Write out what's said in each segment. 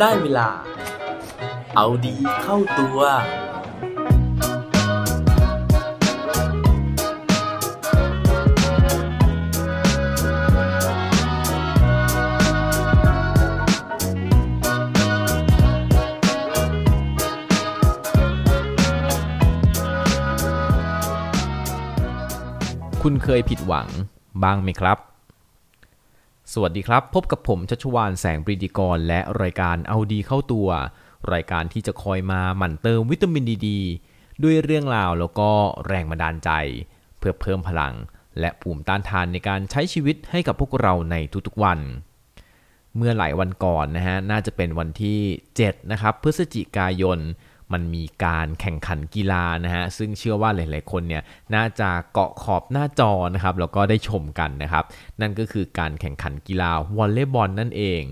ได้เวลา เอาดีเข้าตัว คุณเคยผิดหวังบ้างไหมครับ สวัสดีครับ พบกับผมชัชวานแสงปรีดีกร และรายการเอาดีเข้าตัว รายการที่จะคอยมาหมั่นเติมวิตามินดีดด้วยเรื่องราวแล้วก็แรงบันดาลใจ เพื่อเพิ่มพลัง และภูมิต้านทานในการใช้ชีวิตให้กับพวกเราในทุกๆวัน เมื่อหลายวันก่อนนะฮะน่าจะเป็นวันที่ 7 นะครับพฤศจิกายน มันมีการแข่งขันกีฬานะฮะซึ่งเชื่อว่าหลาย ๆ คนเนี่ยน่าจะเกาะขอบหน้าจอนะครับแล้วก็ได้ชมกันนะครับ นั่นก็คือการแข่งขันกีฬาวอลเลย์บอลนั่นเอง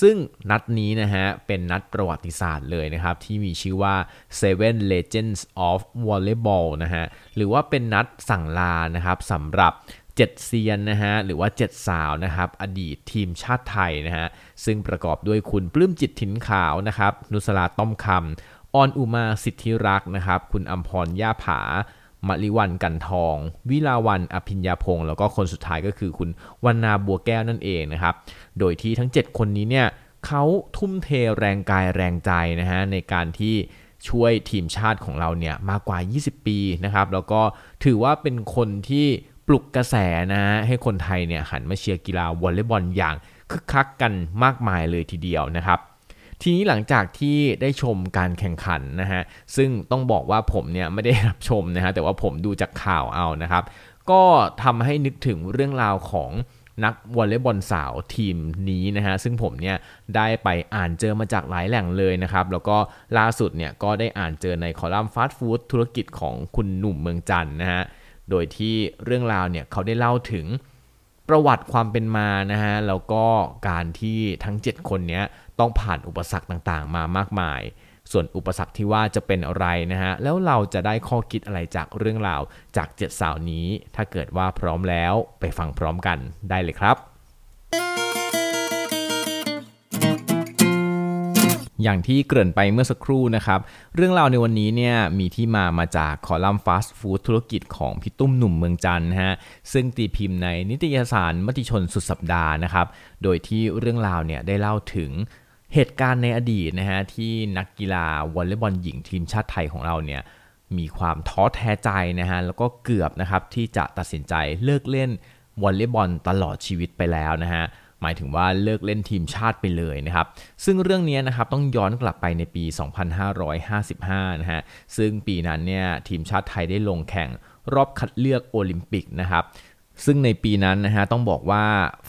ซึ่งนัดนี้นะฮะเป็นนัดประวัติศาสตร์เลยนะครับ ที่มีชื่อว่า Seven Legends of Volleyball นะฮะหรือว่าเป็นนัดสั่งลานะครับสำหรับเจ็ดเซียนนะฮะหรือว่าเจ็ดสาวนะครับอดีตทีมชาติไทยนะฮะซึ่งประกอบด้วยคุณปลื้มจิตถิ่นขาวนะครับนุสลาต้อมคำ ออนอุมาสิทธิรักษ์นะครับ คุณอัมพรย่าผามริวันกันทอง วิลาวันอภิญญาพงศ์แล้วก็คนสุดท้ายก็คือคุณวันนาบัวแก้วนั่นเองนะครับ โดยที่ทั้ง 7 คนนี้เนี่ยเขาทุ่มเทแรงกายแรงใจนะฮะในการที่ช่วยทีมชาติของเราเนี่ยมากกว่า 20 ปีนะครับ แล้วก็ถือว่าเป็นคนที่ปลุกกระแสนะฮะให้คนไทยเนี่ยหันมาเชียร์กีฬาวอลเลย์บอลอย่างคึกคักกันมากมายเลยทีเดียวนะครับ ทีนี้หลังจากที่ได้ชมการแข่งขันนะฮะซึ่งต้องบอกว่าผมเนี่ยไม่ได้รับชมนะฮะแต่ว่าผมดูจากข่าวเอานะครับ ก็ทำให้นึกถึงเรื่องราวของนักวอลเลย์บอลสาวทีมนี้นะฮะซึ่งผมเนี่ยได้ไปอ่านเจอมาจากหลายแหล่งเลยนะครับ แล้วก็ล่าสุดเนี่ยก็ได้อ่านเจอในคอลัมน์ฟาสต์ฟู้ดธุรกิจของคุณหนุ่มเมืองจันนะฮะโดยที่เรื่องราวเนี่ยเขาได้เล่าถึง ประวัติความเป็นมานะฮะแล้วก็การที่ทั้ง 7 คนนี้ต้องผ่านอุปสรรคต่างๆ มามากมาย ส่วนอุปสรรคที่ว่าจะเป็นอะไรนะฮะแล้วเราจะได้ข้อคิดอะไรจากเรื่องราวจาก 7 สาวนี้ ถ้าเกิดว่าพร้อมแล้วไปฟังพร้อมกันได้เลยครับ อย่างที่เกริ่นไปเมื่อสักครู่นะครับ เรื่องราวในวันนี้เนี่ยมีที่มามาจากคอลัมน์ฟาสต์ฟู้ดธุรกิจของพี่ตุ้มหนุ่มเมืองจันทร์นะฮะซึ่งตีพิมพ์ในนิตยสารมติชนสุดสัปดาห์นะครับ โดยที่เรื่องราวเนี่ยได้เล่าถึงเหตุการณ์ในอดีตนะฮะที่นักกีฬาวอลเลย์บอลหญิงทีมชาติไทยของเราเนี่ยมีความท้อแท้ใจนะฮะแล้วก็เกือบนะครับที่จะตัดสินใจเลิกเล่นวอลเลย์บอลตลอดชีวิตไปแล้วนะฮะ หมายถึงว่าเลิกเล่นทีมชาติไปเลยนะครับ ซึ่งเรื่องนี้นะครับต้องย้อนกลับไปในปี 2555 นะฮะ ซึ่งปีนั้นเนี่ยทีมชาติไทยได้ลงแข่งรอบคัดเลือกโอลิมปิกนะครับ ซึ่งในปีนั้นนะฮะต้องบอกว่า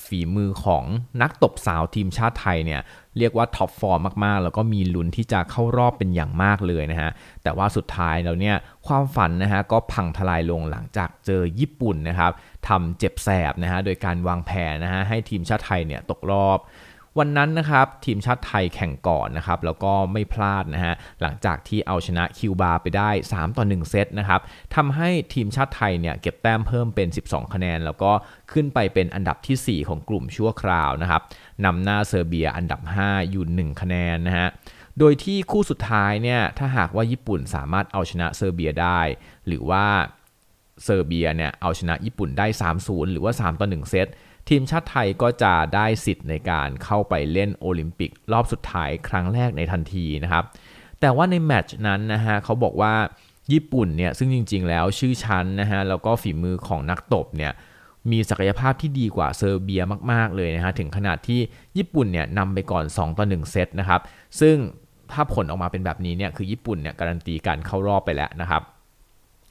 ฝีมือของนักตบสาวทีมชาติไทยเนี่ยเรียกว่าท็อปฟอร์มมากๆ แล้วก็มีลุ้นที่จะเข้ารอบเป็นอย่างมากเลยนะฮะ แต่ว่าสุดท้ายแล้วเนี่ยความฝันนะฮะก็พังทลายลงหลังจากเจอญี่ปุ่นนะครับทำเจ็บแสบนะฮะโดยการวางแผนนะฮะให้ทีมชาติไทยเนี่ยตกรอบ วันนั้นนะครับทีมชาติไทยแข่งก่อนนะครับแล้วก็ไม่พลาดนะฮะหลังจากที่เอาชนะคิวบาไปได้ 3 ต่อ 1 เซตนะครับทำให้ทีมชาติไทยเนี่ยเก็บแต้มเพิ่มเป็น 12 คะแนน แล้วก็ขึ้นไปเป็นอันดับทีสี่ 4 ของกลุ่มชั่วคราวนะครับนำหน้าเซอร์เบียอันดับ 5 อยู่ 1 คะแนนนะฮะโดยที่คู่สุดท้ายเนี่ยถ้าหากว่าญี่ปุ่นสามารถเอาชนะเซอร์เบียได้ หรือว่าเซอร์เบียเนี่ยเอาชนะญี่ปุ่นได้ 3-0 หรือว่า 3 ต่อ 1 เซต ทีมชาติไทยก็จะได้สิทธิ์ในการเข้าไปเล่นโอลิมปิกรอบสุดท้ายครั้งแรกในทันทีนะครับ แต่ว่าในแมตช์นั้นนะฮะเขาบอกว่าญี่ปุ่นเนี่ยซึ่งจริง ๆ แล้วชื่อชั้นนะฮะแล้วก็ฝีมือของนักตบเนี่ยมีศักยภาพที่ดีกว่าเซอร์เบียมาก ๆ เลยนะฮะถึงขนาดที่ญี่ปุ่นเนี่ยนำไปก่อน 2 ต่อ 1 เซตนะครับ ซึ่งถ้าผลออกมาเป็นแบบนี้เนี่ยคือญี่ปุ่นเนี่ยการันตีการเข้ารอบไปแล้วนะครับ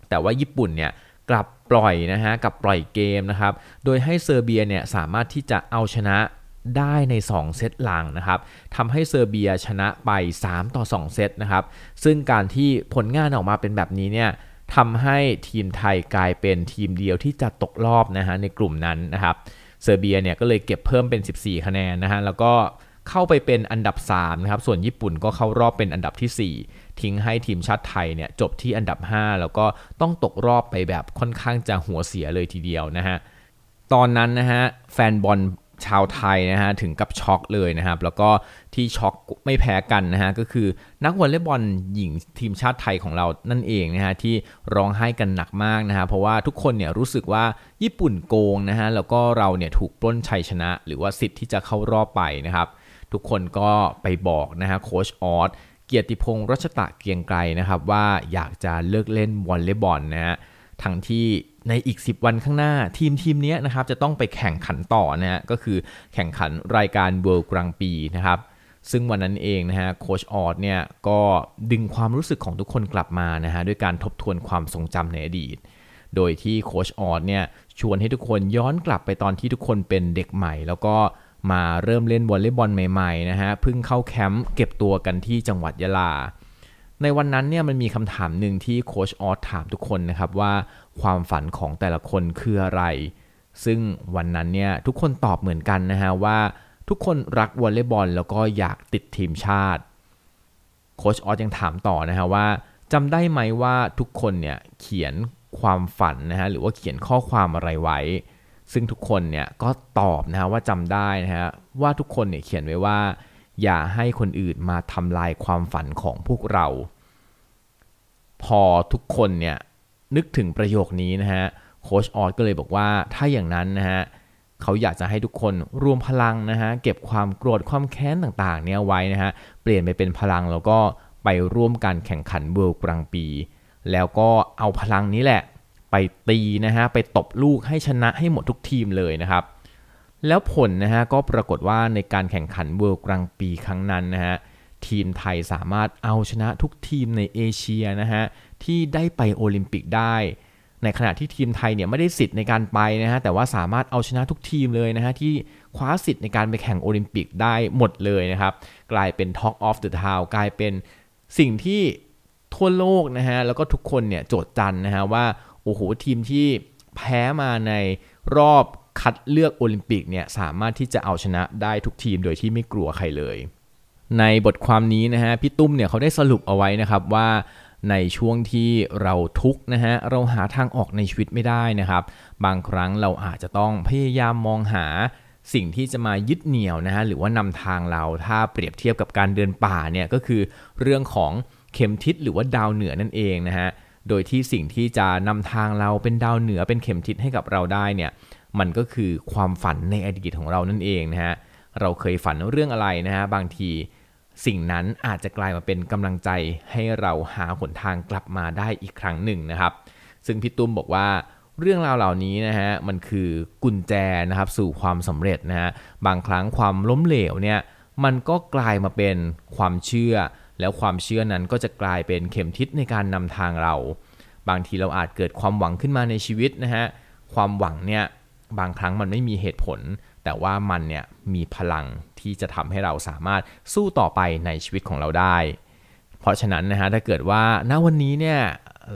แต่ว่าญี่ปุ่นเนี่ย กลับปล่อยนะฮะกับปล่อยเกมนะครับ โดยให้เซอร์เบียเนี่ยสามารถที่จะเอาชนะได้ใน 2 เซตหลังนะครับทำให้เซอร์เบียชนะไป 3 ต่อ 2 เซตนะครับ ซึ่งการที่ผลงานออกมาเป็นแบบนี้เนี่ยทำให้ทีมไทยกลายเป็นทีมเดียวที่จะตกรอบนะฮะในกลุ่มนั้นนะครับ เซอร์เบียเนี่ยก็เลยเก็บเพิ่มเป็น 14 คะแนนนะฮะ แล้วก็ เข้าไปเป็นอันดับ3นะครับส่วนญี่ปุ่นก็เข้ารอบเป็นอันดับทีสี่ 4 ทิ้งให้ทีมชาติไทยเนี่ยจบที่อันดับ 5 แล้วก็ต้องตกรอบไปแบบค่อนข้างจะหัวเสียเลยทีเดียวนะฮะตอนนั้นนะฮะแฟนบอลชาวไทยนะฮะถึงกับช็อกเลยนะครับ แล้วก็ที่ช็อกไม่แพ้กันนะฮะก็คือนักวอลเลย์บอลหญิงทีมชาติไทยของเรานั่นเองนะฮะที่ร้องไห้กันหนักมากนะฮะเพราะว่าทุกคนเนี่ยรู้สึกว่าญี่ปุ่นโกงนะฮะแล้วก็เราเนี่ยถูกปล้นชัยชนะ หรือว่าสิทธิ์ที่จะเข้ารอบไปนะครับ ทุกคนก็ไปบอกนะฮะโค้ชออสเกียรติพงศ์รัชตะเกียงไกรนะครับว่าอยากจะเลิกเล่นวอลเลย์บอลนะฮะทั้งที่ในอีก 10 วันข้างหน้าทีมทีมนี้นะครับจะต้องไปแข่งขันต่อนะฮะก็คือแข่งขันรายการ World กลางปีนะครับซึ่งวันนั้นเองนะฮะโคชออดเนี่ยก็ดึงความรู้สึกของทุกคนกลับมานะฮะด้วยการทบทวนความทรงจำในอดีต โดยที่โคชออดเนี่ยชวนให้ทุกคนย้อนกลับไปตอนที่ทุกคนเป็นเด็กใหม่ แล้วก็ มาเริ่มเล่นวอลเลย์บอลใหม่ๆนะฮะเพิ่งเข้าแคมป์เก็บตัวกันที่จังหวัดยะลา ในวันนั้นเนี่ยมันมีคำถามหนึ่งที่โค้ชออสถามทุกคนนะครับว่าความฝันของแต่ละคนคืออะไร ซึ่งวันนั้นเนี่ยทุกคนตอบเหมือนกันนะฮะว่าทุกคนรักวอลเลย์บอลแล้วก็อยากติดทีมชาติโค้ชออสยังถามต่อนะฮะว่าจำได้ไหมว่าทุกคนเนี่ยเขียนความฝันนะฮะหรือว่าเขียนข้อความอะไรไว้ ซึ่งทุกคนเนี่ยก็ตอบนะฮะว่าจำได้นะฮะว่าทุกคนเนี่ยเขียนไว้ว่า อย่าให้คนอื่นมาทำลายความฝันของพวกเรา พอทุกคนเนี่ยนึกถึงประโยคนี้นะฮะโคชออสก็เลยบอกว่าถ้าอย่างนั้นนะฮะเขาอยากจะให้ทุกคนรวมพลังนะฮะเก็บความโกรธความแค้นต่างๆ เนี่ยไว้นะฮะเปลี่ยนไปเป็นพลังแล้วก็ไปร่วมการแข่งขันเวิลด์กลางปี แล้วก็เอาพลังนี้แหละ ไปตีนะฮะไปตบลูกให้ชนะให้หมดทุกทีมเลยนะครับ แล้วผลนะฮะก็ปรากฏว่าในการแข่งขัน World Grand Prix ครั้งนั้นนะฮะทีมไทยสามารถเอาชนะทุกทีมในเอเชียนะฮะที่ได้ไปโอลิมปิกได้ ในขณะที่ทีมไทยเนี่ยไม่ได้สิทธิ์ในการไปนะฮะแต่ว่าสามารถเอาชนะทุกทีมเลยนะฮะที่คว้าสิทธิ์ในการไปแข่งโอลิมปิกได้หมดเลยนะครับ กลายเป็น Talk of the Town กลายเป็นสิ่งที่ทั่วโลกนะฮะแล้วก็ทุกคนเนี่ยโจทย์จันนะฮะว่า โอ้โหทีมที่แพ้มาในรอบคัดเลือกโอลิมปิกเนี่ยสามารถที่จะเอาชนะได้ทุกทีมโดยที่ไม่กลัวใครเลย ในบทความนี้นะฮะพี่ตุ้มเนี่ยเขาได้สรุปเอาไว้นะครับว่าในช่วงที่เราทุกข์นะฮะเราหาทางออกในชีวิตไม่ได้นะครับ บางครั้งเราอาจจะต้องพยายามมองหาสิ่งที่จะมายึดเหนี่ยวนะฮะหรือว่านำทางเราถ้าเปรียบเทียบกับการเดินป่าเนี่ยก็คือเรื่องของเข็มทิศหรือว่าดาวเหนือนั่นเองนะฮะ โดยที่สิ่งที่จะนำทางเราเป็นดาวเหนือเป็นเข็มทิศให้กับเราได้เนี่ยมันก็คือความฝันในอดีตของเรานั่นเองนะฮะเราเคยฝันเรื่องอะไรนะฮะบางทีสิ่งนั้นอาจจะกลายมาเป็นกำลังใจให้เราหาหนทางกลับมาได้อีกครั้งหนึ่งนะครับ ซึ่งพี่ตุ้มบอกว่าเรื่องราวเหล่านี้นะฮะมันคือกุญแจนะครับสู่ความสำเร็จนะฮะบางครั้งความล้มเหลวเนี่ยมันก็กลายมาเป็นความเชื่อ แล้วความเชื่อนั้นก็จะกลายเป็นเข็มทิศในการนำทางเรา บางทีเราอาจเกิดความหวังขึ้นมาในชีวิตนะฮะความหวังเนี่ยบางครั้งมันไม่มีเหตุผล แต่ว่ามันเนี่ยมีพลังที่จะทำให้เราสามารถสู้ต่อไปในชีวิตของเราได้ เพราะฉะนั้นนะฮะถ้าเกิดว่าณวันนี้เนี่ย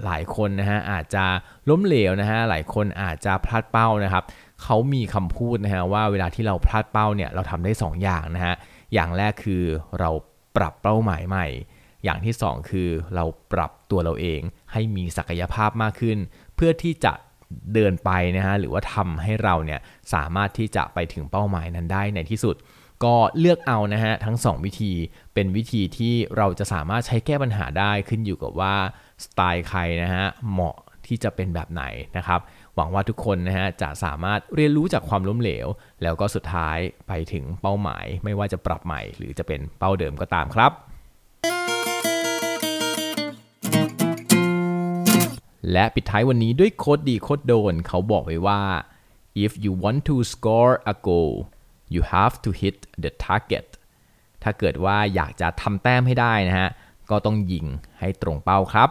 หลายคนนะฮะอาจจะล้มเหลวนะฮะหลายคนอาจจะพลาดเป้านะครับเขามีคำพูดนะฮะว่าเวลาที่เราพลาดเป้าเนี่ยเราทำได้2อย่างนะฮะอย่างแรกคือเรา ปรับเป้าหมายใหม่ อย่างที่ 2 คือเราปรับตัวเราเองให้มีศักยภาพมากขึ้น เพื่อที่จะเดินไปนะฮะหรือว่าทำให้เราเนี่ยสามารถที่จะไปถึงเป้าหมายนั้นได้ในที่สุด ก็เลือกเอานะฮะทั้ง 2 วิธีเป็นวิธีที่เราจะสามารถใช้แก้ปัญหาได้ขึ้นอยู่กับว่าสไตล์ใครนะฮะเหมาะที่จะเป็นแบบไหนนะครับ หวังว่าทุกคนนะฮะจะสามารถเรียนรู้จากความล้มเหลว แล้วก็สุดท้ายไปถึงเป้าหมาย ไม่ว่าจะปรับใหม่ หรือจะเป็นเป้าเดิมก็ตามครับ และปิดท้ายวันนี้ด้วยโคดดีโคดโดน เขาบอกไว้ว่า if you want to score a goal you have to hit the target ถ้าเกิดว่าอยากจะทำแต้มให้ได้นะฮะ ก็ต้องยิงให้ตรงเป้าครับ